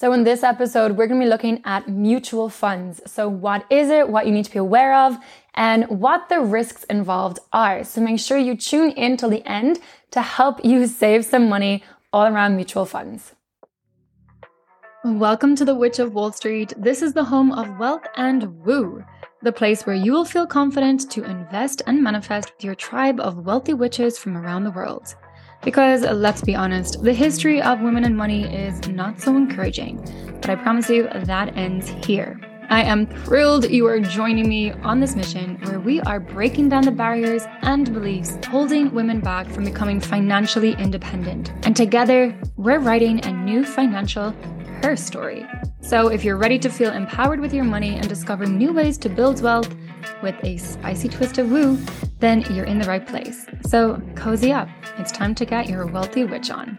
So, in this episode, we're going to be looking at mutual funds. So, what is it, what you need to be aware of, and what the risks involved are. So, make sure you tune in till the end to help you save some money all around mutual funds. Welcome to the Witch of Wall Street. This is the home of wealth and woo, the place where you will feel confident to invest and manifest with your tribe of wealthy witches from around the world. Because let's be honest, the history of women and money is not so encouraging, but I promise you that ends here. I am thrilled you are joining me on this mission where we are breaking down the barriers and beliefs holding women back from becoming financially independent. And together, we're writing a new financial her story. So if you're ready to feel empowered with your money and discover new ways to build wealth with a spicy twist of woo, then you're in the right place. So cozy up. It's time to get your wealthy witch on.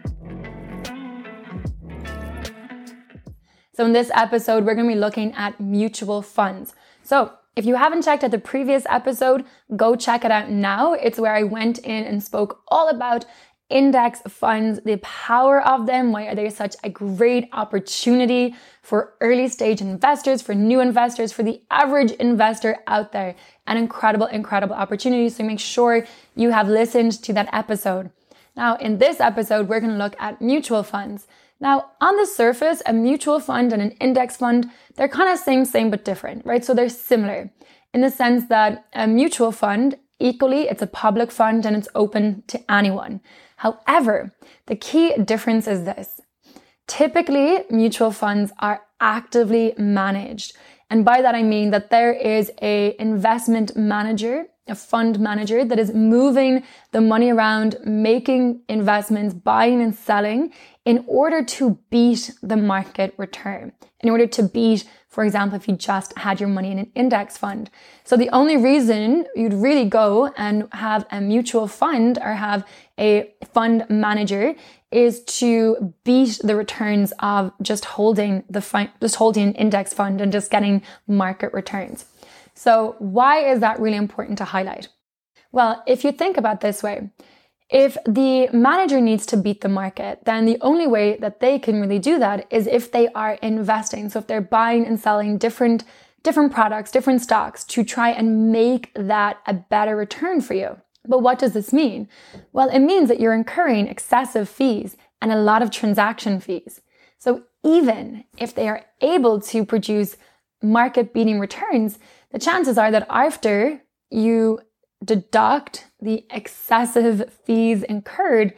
So, in this episode, we're going to be looking at mutual funds. So, if you haven't checked out the previous episode, go check it out now. It's where I went in and spoke all about index funds, the power of them, why are they such a great opportunity for early stage investors, for new investors, for the average investor out there. An incredible, incredible opportunity. So make sure you have listened to that episode. Now, in this episode, we're going to look at mutual funds. Now, on the surface, a mutual fund and an index fund, they're kind of same, same, but different, right? So they're similar in the sense that a mutual fund, equally, it's a public fund and it's open to anyone. However, the key difference is this. Typically, mutual funds are actively managed. And by that, I mean that there is a investment manager, a fund manager that is moving the money around, making investments, buying and selling in order to beat the market return, in order to beat for example, if you just had your money in an index fund. So the only reason you'd really go and have a mutual fund or have a fund manager is to beat the returns of just holding the fi- just holding an index fund and just getting market returns. So why is that really important to highlight? Well, if you think about this way, if the manager needs to beat the market, then the only way that they can really do that is if they are investing. So if they're buying and selling different, different products, different stocks to try and make that a better return for you. But what does this mean? Well, it means that you're incurring excessive fees and a lot of transaction fees. So even if they are able to produce market beating returns, the chances are that after you deduct the excessive fees incurred,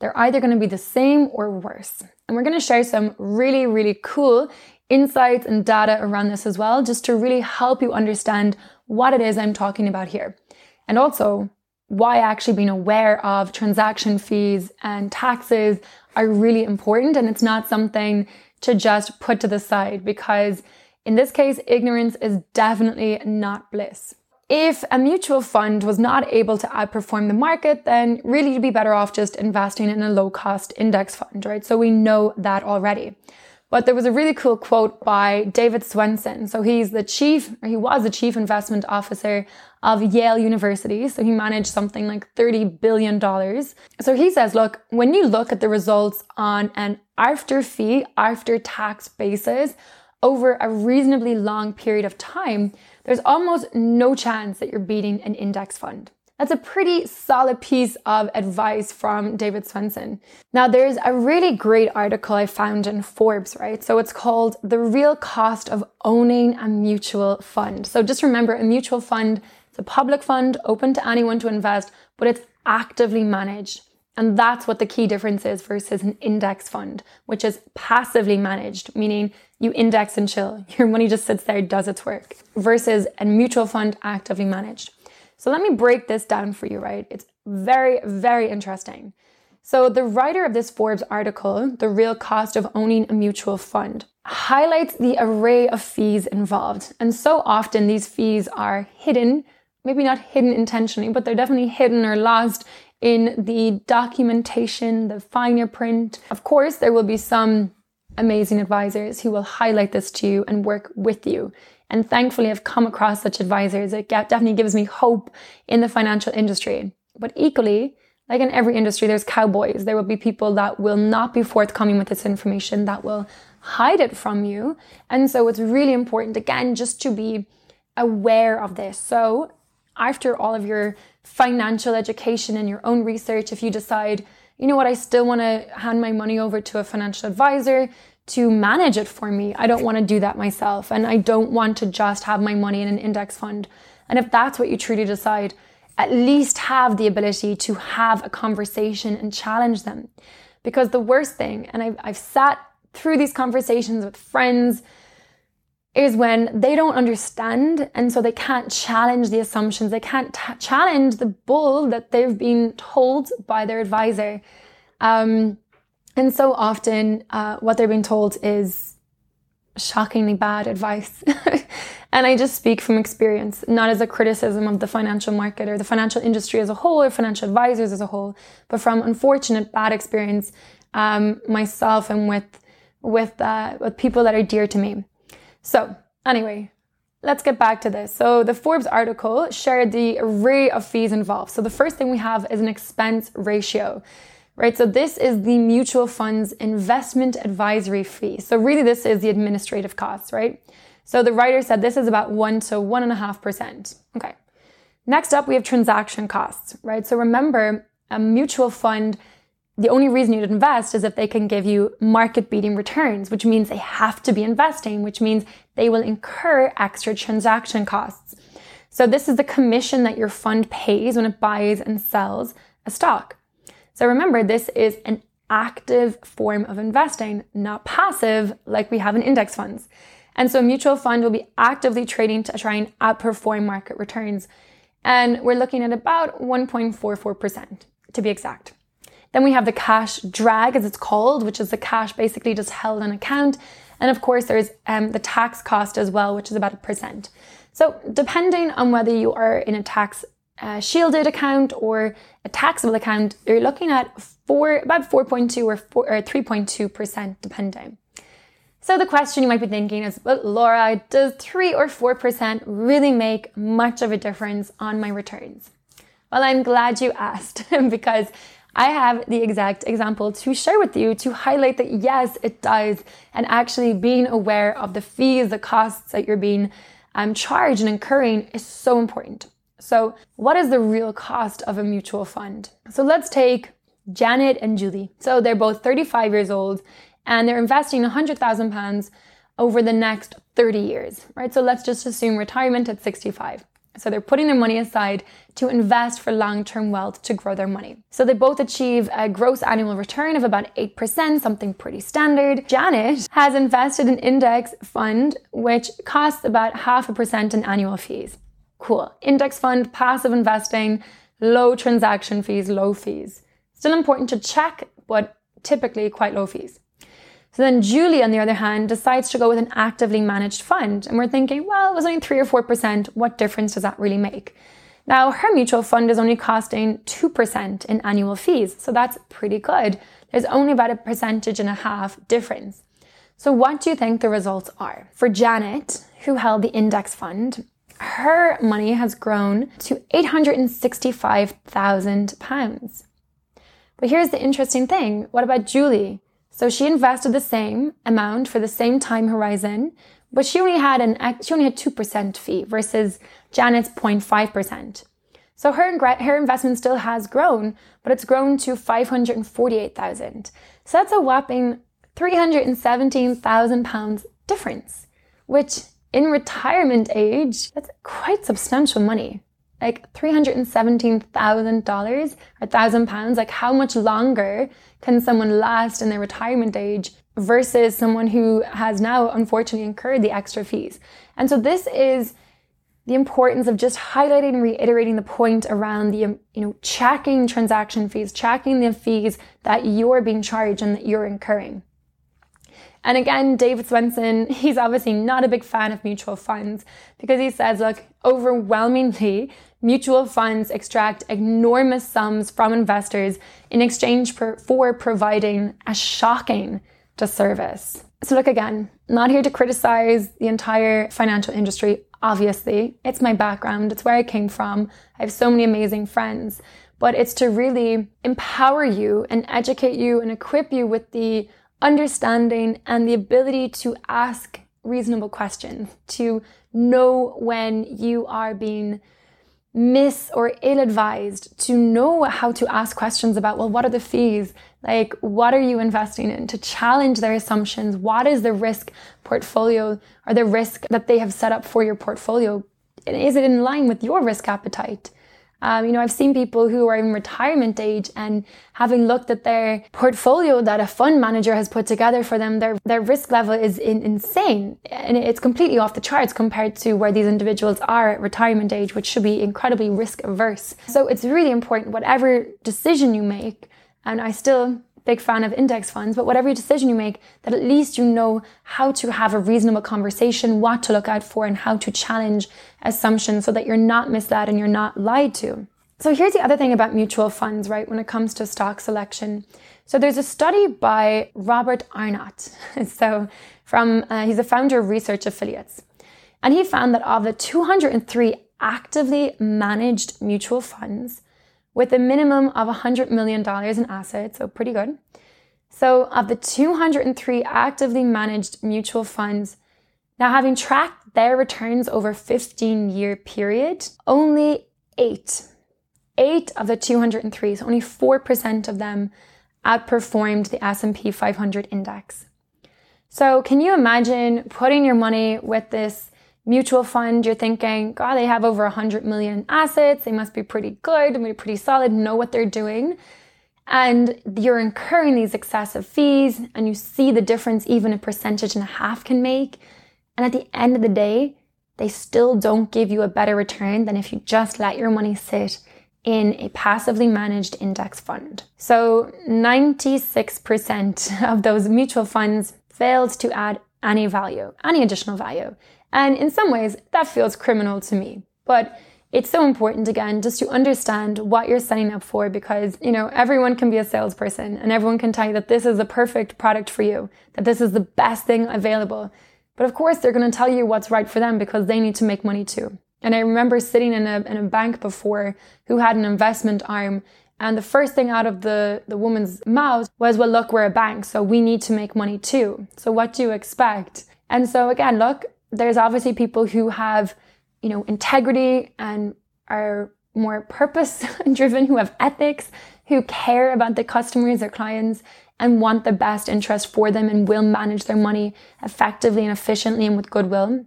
they're either going to be the same or worse. And we're going to share some really, really cool insights and data around this as well, just to really help you understand what it is I'm talking about here. And also why actually being aware of transaction fees and taxes are really important. And it's not something to just put to the side because in this case, ignorance is definitely not bliss. If a mutual fund was not able to outperform the market, then really you'd be better off just investing in a low cost index fund, right? So we know that already. But there was a really cool quote by David Swensen. So he's the chief, or he was the chief investment officer of Yale University. So he managed something like $30 billion. So he says, look, when you look at the results on an after fee, after tax basis over a reasonably long period of time, there's almost no chance that you're beating an index fund. That's a pretty solid piece of advice from David Swensen. Now, there's a really great article I found in Forbes, right? So it's called The Real Cost of Owning a Mutual Fund. So just remember a mutual fund, it's a public fund open to anyone to invest, but it's actively managed. And that's what the key difference is versus an index fund, which is passively managed, meaning you index and chill. Your money just sits there, does its work, versus a mutual fund actively managed. So let me break this down for you, right? It's very, very interesting. So the writer of this Forbes article, The Real Cost of Owning a Mutual Fund, highlights the array of fees involved. And so often these fees are hidden, maybe not hidden intentionally, but they're definitely hidden or lost in the documentation, the finer print. Of course, there will be some amazing advisors who will highlight this to you and work with you. And thankfully, I've come across such advisors. It definitely gives me hope in the financial industry. But equally, like in every industry, there's cowboys. There will be people that will not be forthcoming with this information, that will hide it from you. And so it's really important, again, just to be aware of this. So after all of your financial education and your own research, if you decide, you know what, I still want to hand my money over to a financial advisor to manage it for me. I don't want to do that myself. And I don't want to just have my money in an index fund. And if that's what you truly decide, at least have the ability to have a conversation and challenge them. Because the worst thing, and I've, I've sat through these conversations with friends, is when they don't understand and so they can't challenge the assumptions. They can't t- challenge the bull that they've been told by their advisor. Um, and so often, uh, what they're being told is shockingly bad advice. and I just speak from experience, not as a criticism of the financial market or the financial industry as a whole or financial advisors as a whole, but from unfortunate bad experience um, myself and with with uh, with people that are dear to me. So anyway, let's get back to this. So the Forbes article shared the array of fees involved. So the first thing we have is an expense ratio right? So this is the mutual funds investment advisory fee. So really this is the administrative costs, right? So the writer said this is about one to one and a half percent. Okay. Next up, we have transaction costs, right? So remember, a mutual fund, the only reason you'd invest is if they can give you market beating returns, which means they have to be investing, which means they will incur extra transaction costs. So this is the commission that your fund pays when it buys and sells a stock. So remember, this is an active form of investing, not passive like we have in index funds. And so a mutual fund will be actively trading to try and outperform market returns. And we're looking at about 1.44% to be exact. Then we have the cash drag, as it's called, which is the cash basically just held on account. And of course, there's um, the tax cost as well, which is about a percent. So depending on whether you are in a tax a shielded account or a taxable account, you're looking at four, about 4.2 or, 4, or 3.2% depending. So the question you might be thinking is, but Laura, does 3 or 4% really make much of a difference on my returns? Well, I'm glad you asked because I have the exact example to share with you to highlight that yes, it does. And actually being aware of the fees, the costs that you're being um, charged and incurring is so important. So, what is the real cost of a mutual fund? So, let's take Janet and Julie. So, they're both 35 years old and they're investing 100,000 pounds over the next 30 years, right? So, let's just assume retirement at 65. So they're putting their money aside to invest for long-term wealth to grow their money. So they both achieve a gross annual return of about 8%, something pretty standard. Janet has invested in index fund, which costs about half a percent in annual fees. Cool. Index fund, passive investing, low transaction fees, low fees. Still important to check, but typically quite low fees. So then Julie, on the other hand, decides to go with an actively managed fund. And we're thinking, well, it was only three or 4%. What difference does that really make? Now, her mutual fund is only costing 2% in annual fees. So that's pretty good. There's only about a percentage and a half difference. So what do you think the results are? For Janet, who held the index fund, her money has grown to £865,000. But here's the interesting thing. What about Julie? So she invested the same amount for the same time horizon, but she only had an she only had 2% fee versus Janet's 0.5%. So her her investment still has grown, but it's grown to 548,000. So that's a whopping 317,000 pounds difference, which in retirement age, that's quite substantial money. Like $317,000 or thousand pounds. Like how much longer can someone last in their retirement age versus someone who has now unfortunately incurred the extra fees? And so this is the importance of just highlighting and reiterating the point around the, you know, checking transaction fees, checking the fees that you're being charged and that you're incurring. And again, David Swensen, he's obviously not a big fan of mutual funds because he says, look, overwhelmingly, mutual funds extract enormous sums from investors in exchange for, for providing a shocking disservice. So look again, not here to criticize the entire financial industry. Obviously, it's my background. It's where I came from. I have so many amazing friends. but it's to really empower you and educate you and equip you with the understanding and the ability to ask reasonable questions, to know when you are being mis or ill advised, to know how to ask questions about, well, what are the fees? Like, what are you investing in? To challenge their assumptions. What is the risk portfolio or the risk that they have set up for your portfolio? And Is it in line with your risk appetite? Um, you know, I've seen people who are in retirement age and having looked at their portfolio that a fund manager has put together for them, their, their risk level is in, insane. And it's completely off the charts compared to where these individuals are at retirement age, which should be incredibly risk averse. So it's really important, whatever decision you make, and I still big fan of index funds, but whatever decision you make, that at least you know how to have a reasonable conversation, what to look out for, and how to challenge assumptions so that you're not misled and you're not lied to. So here's the other thing about mutual funds, right? When it comes to stock selection. So there's a study by Robert Arnott. so from, uh, he's a founder of Research Affiliates. And he found that of the 203 actively managed mutual funds, with a minimum of $100 million in assets, so pretty good. So, of the 203 actively managed mutual funds, now having tracked their returns over 15 year period, only eight, eight of the 203, so only 4% of them outperformed the S&P 500 index. So, can you imagine putting your money with this mutual fund, you're thinking, God, they have over 100 million assets. They must be pretty good, pretty solid, know what they're doing. And you're incurring these excessive fees, and you see the difference even a percentage and a half can make. And at the end of the day, they still don't give you a better return than if you just let your money sit in a passively managed index fund. So 96% of those mutual funds failed to add any value, any additional value. And in some ways, that feels criminal to me. But it's so important again just to understand what you're signing up for because, you know, everyone can be a salesperson and everyone can tell you that this is the perfect product for you, that this is the best thing available. But of course, they're going to tell you what's right for them because they need to make money too. And I remember sitting in a, in a bank before who had an investment arm and the first thing out of the, the woman's mouth was, well, look, we're a bank, so we need to make money too. So what do you expect? And so again, look, there's obviously people who have, you know, integrity and are more purpose driven, who have ethics, who care about the customers, their clients, and want the best interest for them and will manage their money effectively and efficiently and with goodwill.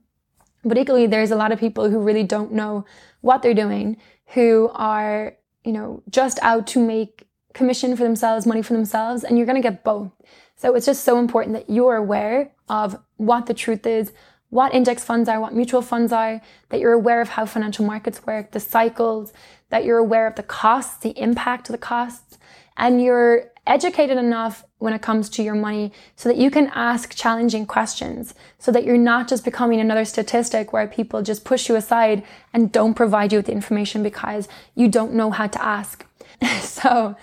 But equally, there's a lot of people who really don't know what they're doing, who are, you know, just out to make commission for themselves, money for themselves, and you're going to get both. So it's just so important that you're aware of what the truth is, what index funds are, what mutual funds are, that you're aware of how financial markets work, the cycles, that you're aware of the costs, the impact of the costs, and you're educated enough when it comes to your money so that you can ask challenging questions, so that you're not just becoming another statistic where people just push you aside and don't provide you with the information because you don't know how to ask. so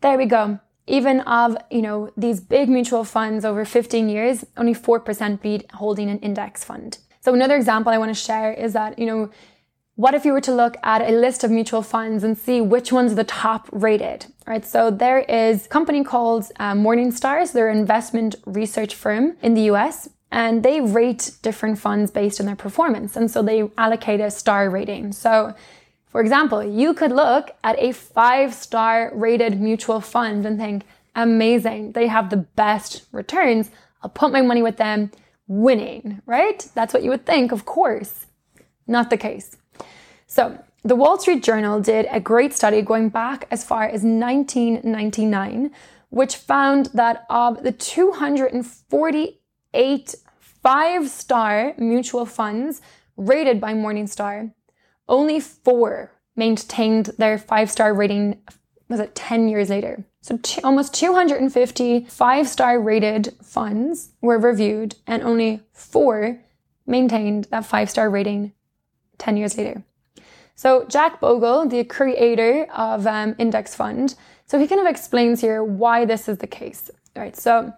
there we go even of, you know, these big mutual funds over 15 years, only 4% beat holding an index fund. So another example I want to share is that, you know, what if you were to look at a list of mutual funds and see which ones the top rated, right? So there is a company called uh, Morningstar. They're an investment research firm in the US and they rate different funds based on their performance. And so they allocate a star rating. So for example, you could look at a five star rated mutual fund and think, amazing, they have the best returns. I'll put my money with them, winning, right? That's what you would think, of course. Not the case. So, the Wall Street Journal did a great study going back as far as 1999, which found that of the 248 five star mutual funds rated by Morningstar, only four maintained their five star rating, was it 10 years later? So almost 250 five star rated funds were reviewed, and only four maintained that five star rating 10 years later. So Jack Bogle, the creator of um, Index Fund, so he kind of explains here why this is the case. right? so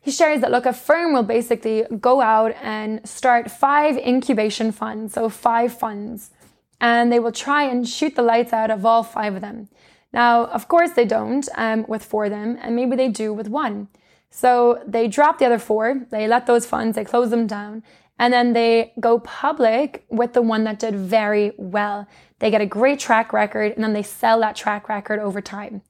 he shares that look, a firm will basically go out and start five incubation funds, so five funds and they will try and shoot the lights out of all five of them. Now, of course, they don't um, with four of them, and maybe they do with one. So they drop the other four, they let those funds, they close them down, and then they go public with the one that did very well. They get a great track record, and then they sell that track record over time.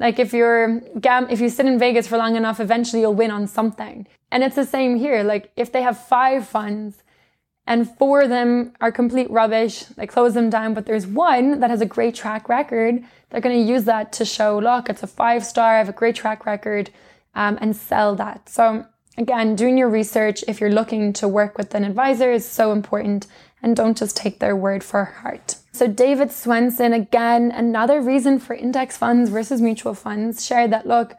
Like if you're gam, if you sit in Vegas for long enough, eventually you'll win on something. And it's the same here. Like if they have five funds and four of them are complete rubbish, they close them down, but there's one that has a great track record, they're going to use that to show, look, it's a five star, I have a great track record, um, and sell that. So again, doing your research if you're looking to work with an advisor is so important and don't just take their word for heart. So David Swensen, again, another reason for index funds versus mutual funds, shared that look,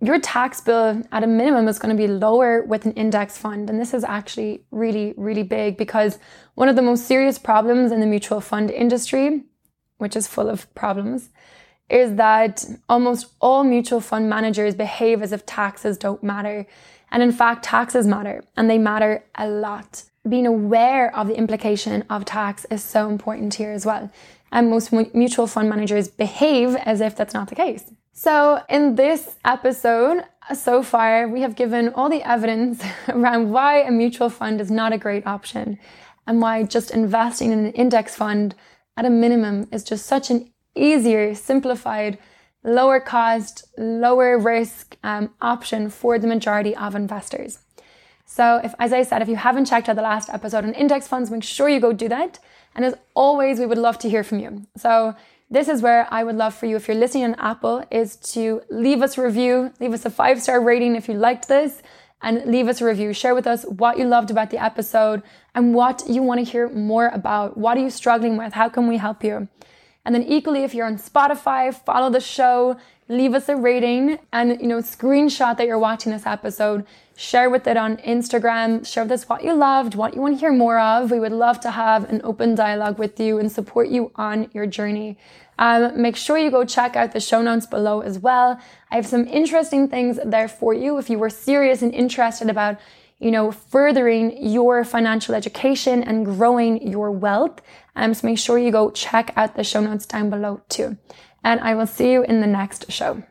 your tax bill at a minimum is going to be lower with an index fund. And this is actually really, really big because one of the most serious problems in the mutual fund industry, which is full of problems, is that almost all mutual fund managers behave as if taxes don't matter. And in fact, taxes matter and they matter a lot being aware of the implication of tax is so important here as well. And most mutual fund managers behave as if that's not the case. So, in this episode, so far, we have given all the evidence around why a mutual fund is not a great option and why just investing in an index fund at a minimum is just such an easier, simplified, lower cost, lower risk um, option for the majority of investors. So if, as I said, if you haven't checked out the last episode on index funds, make sure you go do that. And as always, we would love to hear from you. So this is where I would love for you, if you're listening on Apple, is to leave us a review, leave us a five star rating if you liked this, and leave us a review. Share with us what you loved about the episode and what you want to hear more about. What are you struggling with? How can we help you? And then equally, if you're on Spotify, follow the show, leave us a rating and, you know, screenshot that you're watching this episode. Share with it on Instagram. Share with us what you loved, what you want to hear more of. We would love to have an open dialogue with you and support you on your journey. Um, make sure you go check out the show notes below as well. I have some interesting things there for you if you were serious and interested about you know, furthering your financial education and growing your wealth. Um, so make sure you go check out the show notes down below too and I will see you in the next show.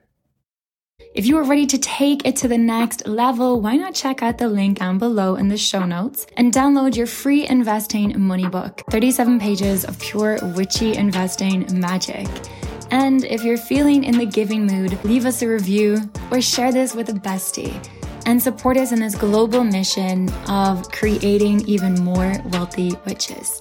If you are ready to take it to the next level, why not check out the link down below in the show notes and download your free investing money book 37 pages of pure witchy investing magic. And if you're feeling in the giving mood, leave us a review or share this with a bestie and support us in this global mission of creating even more wealthy witches.